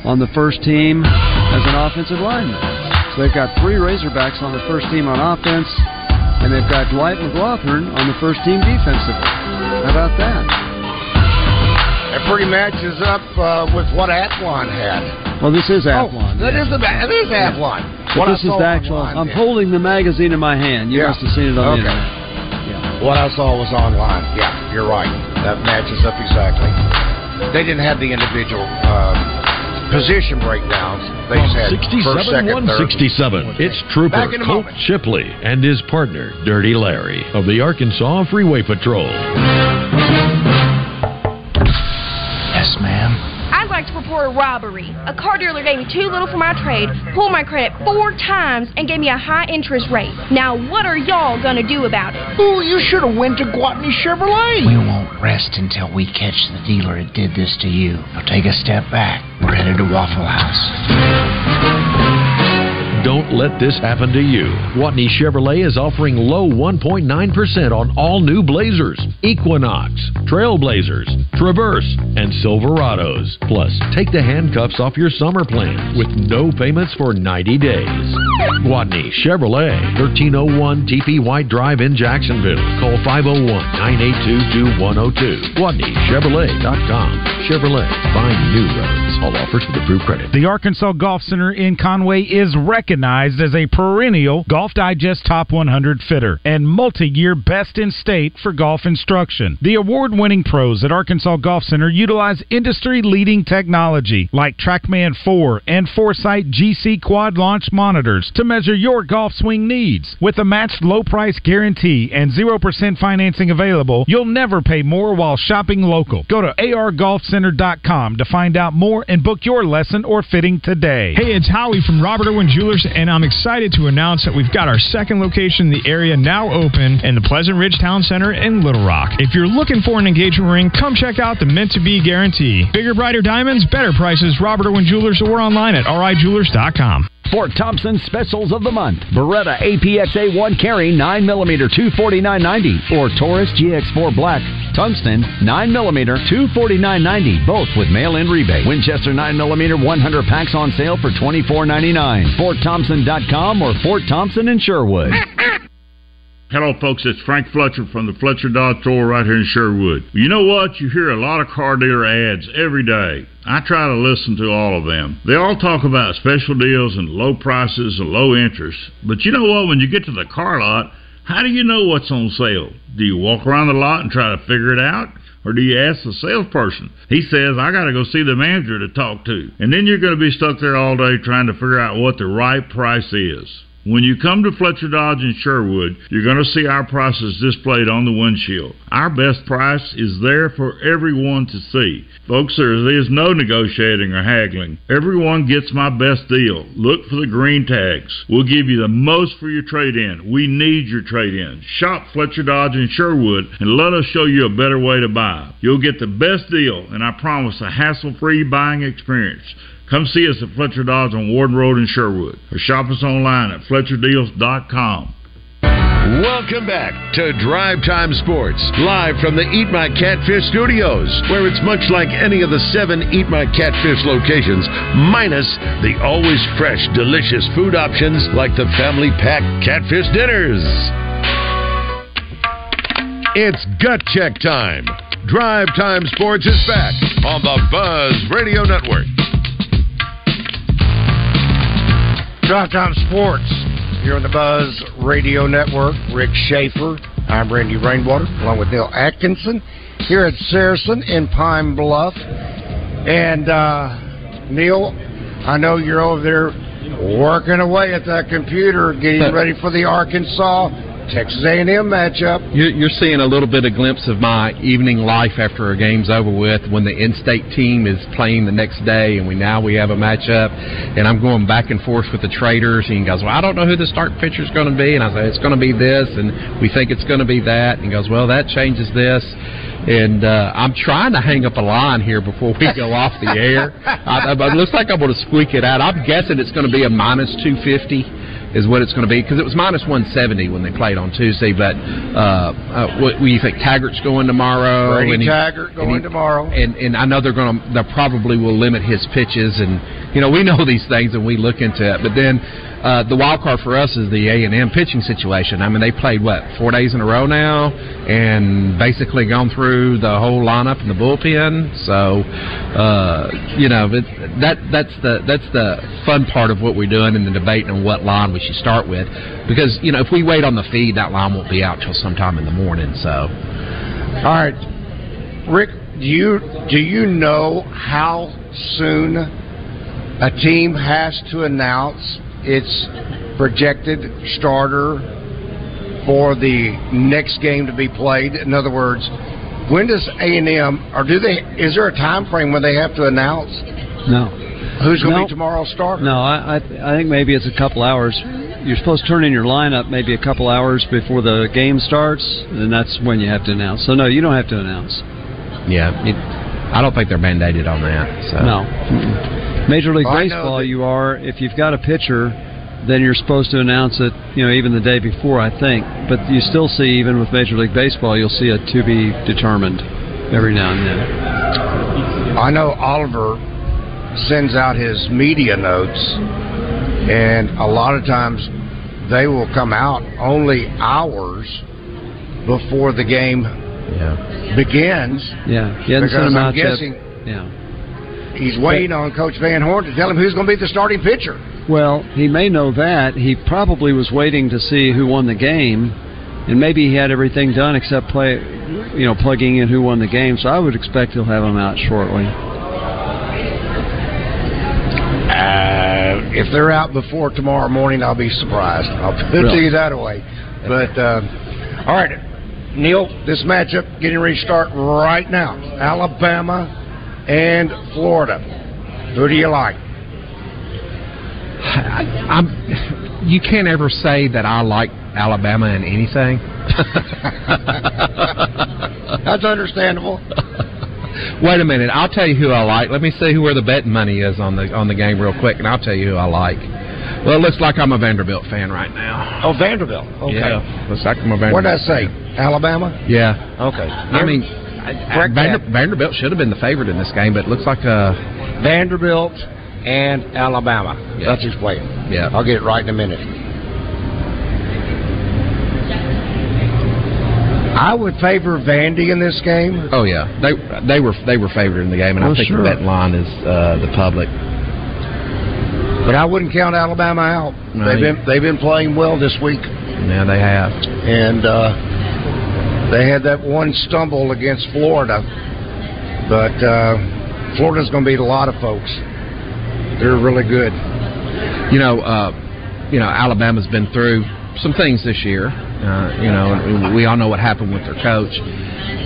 C: on the first team as an offensive lineman. So they've got three Razorbacks on the first team on offense, and they've got Dwight McGlothern on the first team defensively. How about that?
A: It pretty matches up uh, with what Athlon had.
C: Well, this is
A: Oh,
C: Athlon.
A: that is the it is Athlon.
C: This is the actual. I'm
A: yeah.
C: holding the magazine in my hand. You
A: Yeah.
C: must have seen it on
A: Okay.
C: the internet.
A: What I saw was online. Yeah, you're right. That matches up exactly. They didn't have the individual um, position breakdowns they've had.
N: 67
A: first, second, third.
N: 167. It's Trooper
A: Back
N: Colt
A: moment.
N: Shipley and his partner, Dirty Larry, of the Arkansas Freeway Patrol.
O: Yes, ma'am.
P: I'd like to report a robbery. A car dealer gave me too little for my trade, pulled my credit four times, and gave me a high interest rate. Now, what are y'all gonna do about it?
O: Ooh, you should have went to Gwatney Chevrolet. We won't rest until we catch the dealer that did this to you. Now take a step back. We're headed to Waffle House.
N: Don't let this happen to you. Gwatney Chevrolet is offering low 1.9% on all new Blazers, Equinox, Trailblazers, Traverse, and Silverados. Plus, take the handcuffs off your summer plans with no payments for 90 days. Gwatney Chevrolet, 1301 TP White Drive in Jacksonville. Call 501 982 2102. GwatneyChevrolet.com. Chevrolet, find new roads. All offers with approved credit.
Q: The Arkansas Golf Center in Conway is recognized as a perennial Golf Digest Top 100 fitter and multi-year best in state for golf instruction. The award-winning pros at Arkansas Golf Center utilize industry-leading technology like TrackMan 4 and Foresight GC quad launch monitors to measure your golf swing needs. With a matched low price guarantee and 0% financing available, you'll never pay more while shopping local. Go to argolfcenter.com to find out more and book your lesson or fitting today.
R: Hey, it's Howie from Robert Irwin Jewelers, and I'm excited to announce that we've got our second location in the area now open in the Pleasant Ridge Town Center in Little Rock. If you're looking for an engagement ring, come check out the Meant to Be Guarantee. Bigger, brighter diamonds, better prices, Robert Irwin Jewelers, or online at rijewelers.com.
S: Fort Thompson specials of the month. Beretta APXA 1 carry 9mm 249.90 or Taurus GX4 Black Tungsten 9mm 249.90 both with mail-in rebate. Winchester 9mm 100 packs on sale for 24.99. FortThompson.com or Fort Thompson in Sherwood. <laughs>
L: Hello, folks. It's Frank Fletcher from the Fletcher Dodge Store right here in Sherwood. You know what? You hear a lot of car dealer ads every day. I try to listen to all of them. They all talk about special deals and low prices and low interest. But you know what? When you get to the car lot, how do you know what's on sale? Do you walk around the lot and try to figure it out? Or do you ask the salesperson? He says, I got to go see the manager to talk to. And then you're going to be stuck there all day trying to figure out what the right price is. When you come to Fletcher Dodge in Sherwood, you're going to see our prices displayed on the windshield. Our best price is there for everyone to see. Folks, there is no negotiating or haggling. Everyone gets my best deal. Look for the green tags. We'll give you the most for your trade in. We need your trade in. Shop Fletcher Dodge in Sherwood and let us show you a better way to buy. You'll get the best deal, and I promise a hassle free buying experience. Come see us at Fletcher Dodge on Warden Road in Sherwood or shop us online at FletcherDeals.com.
M: Welcome back to Drive Time Sports, live from the Eat My Catfish studios, where it's much like any of the seven Eat My Catfish locations, minus the always fresh, delicious food options like the family pack catfish dinners. It's gut check time. Drive Time Sports is back on the Buzz Radio Network.
A: Drive Time Sports here on the Buzz Radio Network. Rick Shaeffer. I'm Randy Rainwater, along with Neil Atkinson, here at Saracen in Pine Bluff. And uh, Neil, I know you're over there working away at that computer, getting <laughs> ready for the Arkansas Texas A&M matchup.
B: You're, seeing a little bit of glimpse of my evening life after a game's over with, when the in-state team is playing the next day, and we now we have a matchup, and I'm going back and forth with the traders. And he goes, "Well, I don't know who the start pitcher is going to be," and I say, "It's going to be this," and we think it's going to be that. And he goes, "Well, that changes this." And uh, I'm trying to hang up a line here before we go off the air. I, I, it looks like I'm going to squeak it out. I'm guessing it's going to be a minus 250 is what it's going to be because it was minus 170 when they played on Tuesday. But uh, uh, what, what do you think? Tygart's going tomorrow.
A: Brady
B: and he-
A: Tygart going
B: and he-
A: tomorrow.
B: and and I know they're going to they probably will limit his pitches and you know we know <laughs> these things and we look into it but then uh, the wild card for us is the A and M pitching situation. I mean they played what four days in a row now and basically gone through the whole lineup in the bullpen. So uh, you know it, that that's the that's the fun part of what we're doing in the debate on what line we should start with. Because you know if we wait on the feed that line won't be out till sometime in the morning so.
A: All right, Rick, do you do you know how soon a team has to announce its projected starter for the next game to be played? In other words, when does A and M or do they? Is there a time frame when they have to announce
C: No.
A: who's going to
C: No.
A: be tomorrow's starter?
C: No, I, I I think maybe it's a couple hours. You're supposed to turn in your lineup maybe a couple hours before the game starts, and that's when you have to announce. So no, you don't have to announce.
B: Yeah, it, I don't think they're mandated on that. So.
C: No. Mm-mm. Major League
B: Well,
C: Baseball,
B: that-
C: you are if you've got a pitcher, then you're supposed to announce it. You know, even the day before, I think. But you still see, even with Major League Baseball, you'll see a to be determined every now and then.
A: I know Oliver sends out his media notes, and a lot of times they will come out only hours before the game begins.
C: Yeah, he hasn't
A: because I'm
C: out yet.
A: guessing
C: Yeah.
A: he's waiting on Coach Van Horn to tell him who's going to be the starting pitcher.
C: Well, he may know that. He probably was waiting to see who won the game, and maybe he had everything done except play, you know, plugging in who won the game. So I would expect he'll have him out shortly.
A: Uh, if they're out before tomorrow morning, I'll be surprised. I'll put it to you that way. But uh, all right, Neil, this matchup getting ready to start right now. Alabama and Florida. Who do you like?
B: I'm. You can't ever say that I like Alabama in anything. <laughs>
A: That's understandable.
B: Wait a minute. I'll tell you who I like. Let me see who where the betting money is on the on the game real quick, and I'll tell you who I like. Well, it looks like I'm a Vanderbilt fan right now.
A: Oh, Vanderbilt. Okay.
B: Yeah, looks like I'm a Vanderbilt.
A: What did I say? Alabama.
B: Yeah.
A: Okay.
B: I mean,
A: Correct
B: Vander. Vanderbilt should have been the favorite in this game, but it looks like uh
A: Vanderbilt and Alabama. That's who's playing.
B: Yeah.
A: I'll get it right in a minute. I would favor Vandy in this game.
B: Oh yeah, they they were they were favored in the game, and
A: Well,
B: I think
A: sure.
B: the betting line is uh, the public.
A: But I wouldn't count Alabama out.
B: No,
A: they've been they've been playing well this week,
B: Yeah, they have.
A: and uh, they had that one stumble against Florida. But uh, Florida's going to beat a lot of folks. They're really good.
B: You know, uh, you know, Alabama's been through some things this year. Uh, you know, we all know what happened with their coach.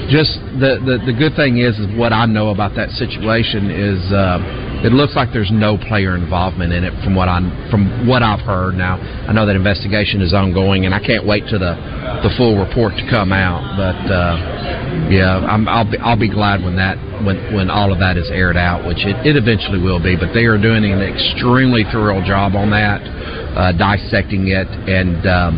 B: Just the, the the good thing is, is what I know about that situation is uh, it looks like there's no player involvement in it from what I from what I've heard. Now I know that investigation is ongoing, and I can't wait to the the full report to come out. But uh, yeah, I'm, I'll be I'll be glad when that when when all of that is aired out, which it, it eventually will be. But they are doing an extremely thorough job on that, uh, dissecting it, and um,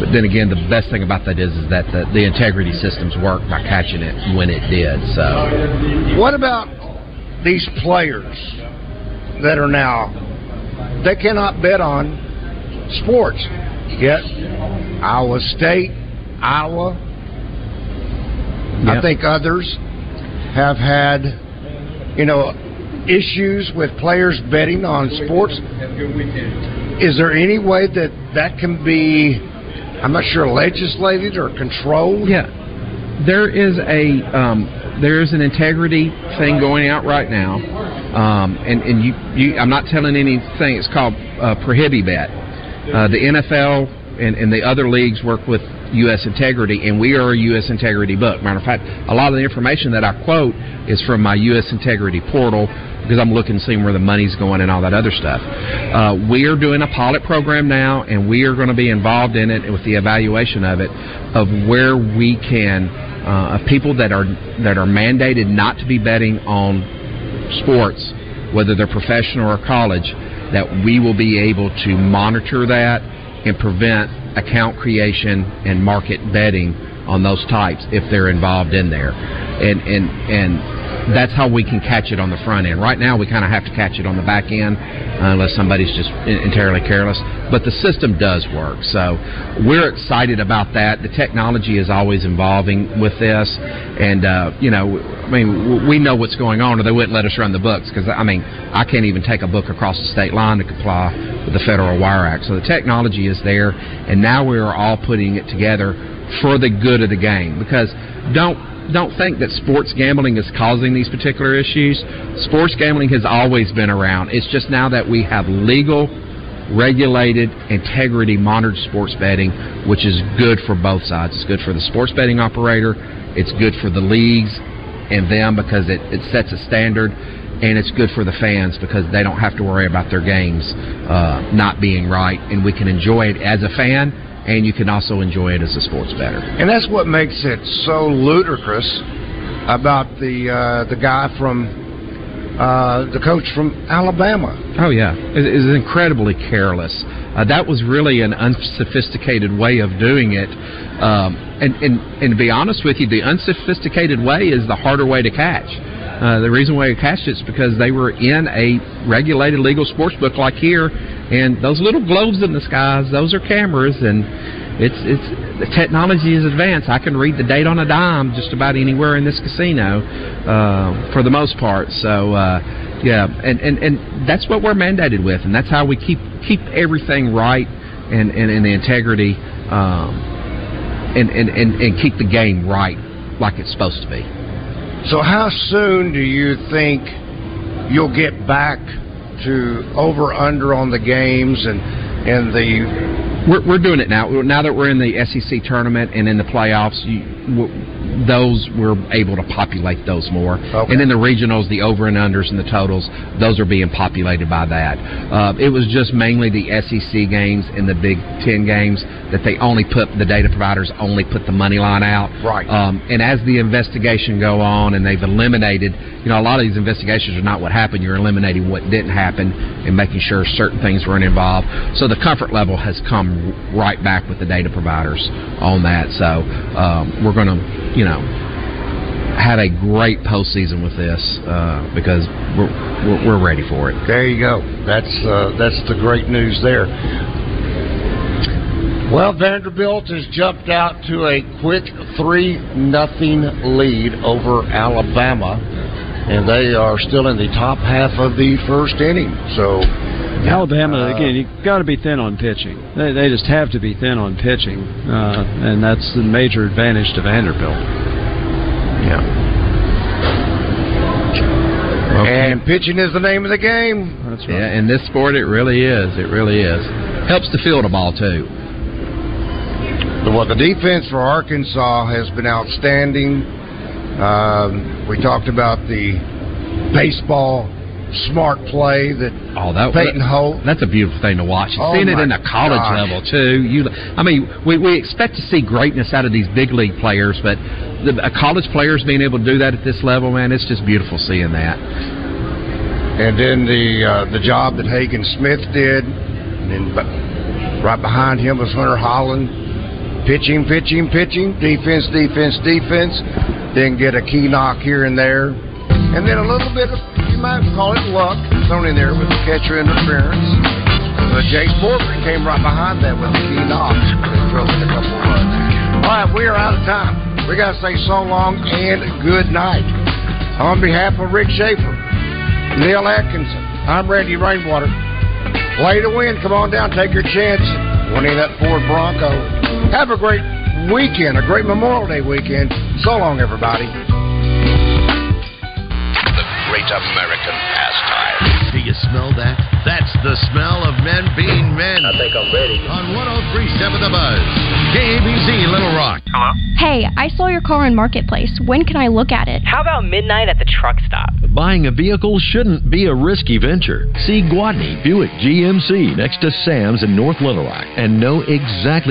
B: but then again, the best thing about that is is that the, the integrity systems work by catching it when it did. So
A: What about these players that are now they cannot bet on sports? Yet Iowa State, Iowa, I think others have had you know issues with players betting on sports. Is there any way that that can be? I'm not sure legislated or controlled.
B: Yeah, there is a um, there is an integrity thing going out right now, um, and and you, you I'm not telling anything. It's called uh, Prohibibet. Uh, the NFL and, and the other leagues work with U.S. Integrity, and we are a U.S. Integrity book. Matter of fact, a lot of the information that I quote is from my U.S. Integrity portal because I'm looking to see where the money's going and all that other stuff. Uh, we are doing a pilot program now, and we are going to be involved in it with the evaluation of it, of where we can, uh, of people that are that are mandated not to be betting on sports, whether they're professional or college, that we will be able to monitor that and prevent account creation and market betting on those types if they're involved in there. And and and that's how we can catch it on the front end. Right now, we kind of have to catch it on the back end, uh, unless somebody's just entirely careless. But the system does work, so we're excited about that. The technology is always evolving with this, and uh, you know, I mean, we know what's going on, or they wouldn't let us run the books because I mean, I can't even take a book across the state line to comply with the Federal Wire Act. So the technology is there, and now we are all putting it together for the good of the game. Because don't don't think that sports gambling is causing these particular issues. Sports gambling has always been around. It's just now that we have legal, regulated, integrity monitored sports betting, which is good for both sides. It's good for the sports betting operator. It's good for the leagues and them because it, it sets a standard and it's good for the fans because they don't have to worry about their games uh, not being right, and we can enjoy it as a fan, and you can also enjoy it as a sports bettor.
A: And that's what makes it so ludicrous about the uh, the guy from uh, the coach from Alabama.
B: Oh yeah, it is incredibly careless. Uh, that was really an unsophisticated way of doing it, um, and, and and to be honest with you, the unsophisticated way is the harder way to catch. Uh, the reason why we catch it is because they were in a regulated legal sports book like here, and those little globes in the skies, those are cameras, and it's it's the technology is advanced. I can read the date on a dime just about anywhere in this casino, uh, for the most part. So. Uh, yeah, and, and, and that's what we're mandated with, and that's how we keep keep everything right and, and, and the integrity um, and, and, and, and keep the game right like it's supposed to be.
A: So, how soon do you think you'll get back to over under on the games and and the?
B: We're, we're doing it now. Now that we're in the SEC tournament and in the playoffs, you, those we're able to populate those more.
A: Okay.
B: And then the regionals, the over and unders and the totals, those are being populated by that. Uh, it was just mainly the SEC games and the Big Ten games that they only put the data providers only put the money line out.
A: Right.
B: Um, and as the investigation go on and they've eliminated, you know, a lot of these investigations are not what happened. You're eliminating what didn't happen and making sure certain things weren't involved. So the comfort level has come right back with the data providers on that. So um, we're going to, you know, have a great postseason with this uh, because we're, we're we're ready for it.
A: There you go. That's uh, that's the great news there. Well, Vanderbilt has jumped out to a quick three nothing lead over Alabama, and they are still in the top half of the first inning. So.
C: Alabama
A: Uh,
C: again. You've got to be thin on pitching. They, they just have to be thin on pitching, uh, and that's the major advantage to Vanderbilt.
A: Yeah. And pitching is the name of the game.
C: That's right.
B: Yeah, in this sport, it really is. It really is. Helps to field a ball too.
A: Well, the defense for Arkansas has been outstanding. Um, we talked about the baseball smart play that
B: Oh, that
A: Peyton Holt.
B: That's a beautiful thing to watch.
A: Oh,
B: seeing it in the college
A: gosh.
B: level too. You, I mean, we, we expect to see greatness out of these big league players, but the uh, college players being able to do that at this level, man, it's just beautiful seeing that.
A: And then the uh, the job that Hagen Smith did, and then right behind him was Hunter Hollan, pitching, pitching, pitching, defense, defense, defense. Then get a key knock here and there, and then a little bit of you might call it luck thrown in there with the catcher interference. But Jake Morgan came right behind that with a key knock and drove in a couple of runs. All right, we are out of time. We got to say so long and good night. On behalf of Rick Shaeffer, Neil Atkinson. I'm Randy Rainwater. Play to win. Come on down. Take your chance winning that Ford Bronco. Have a great weekend, a great Memorial Day weekend. So long, everybody.
M: The great American pastime. Do you smell that? That's the smell of men being men. I think I'm ready. On 1037 The Buzz. KABZ Little Rock.
P: Hello? Hey, I saw your car in Marketplace. When can I look at it?
H: How about midnight at the truck stop?
N: Buying a vehicle shouldn't be a risky venture. See Gwatney Buick GMC next to Sam's in North Little Rock and know exactly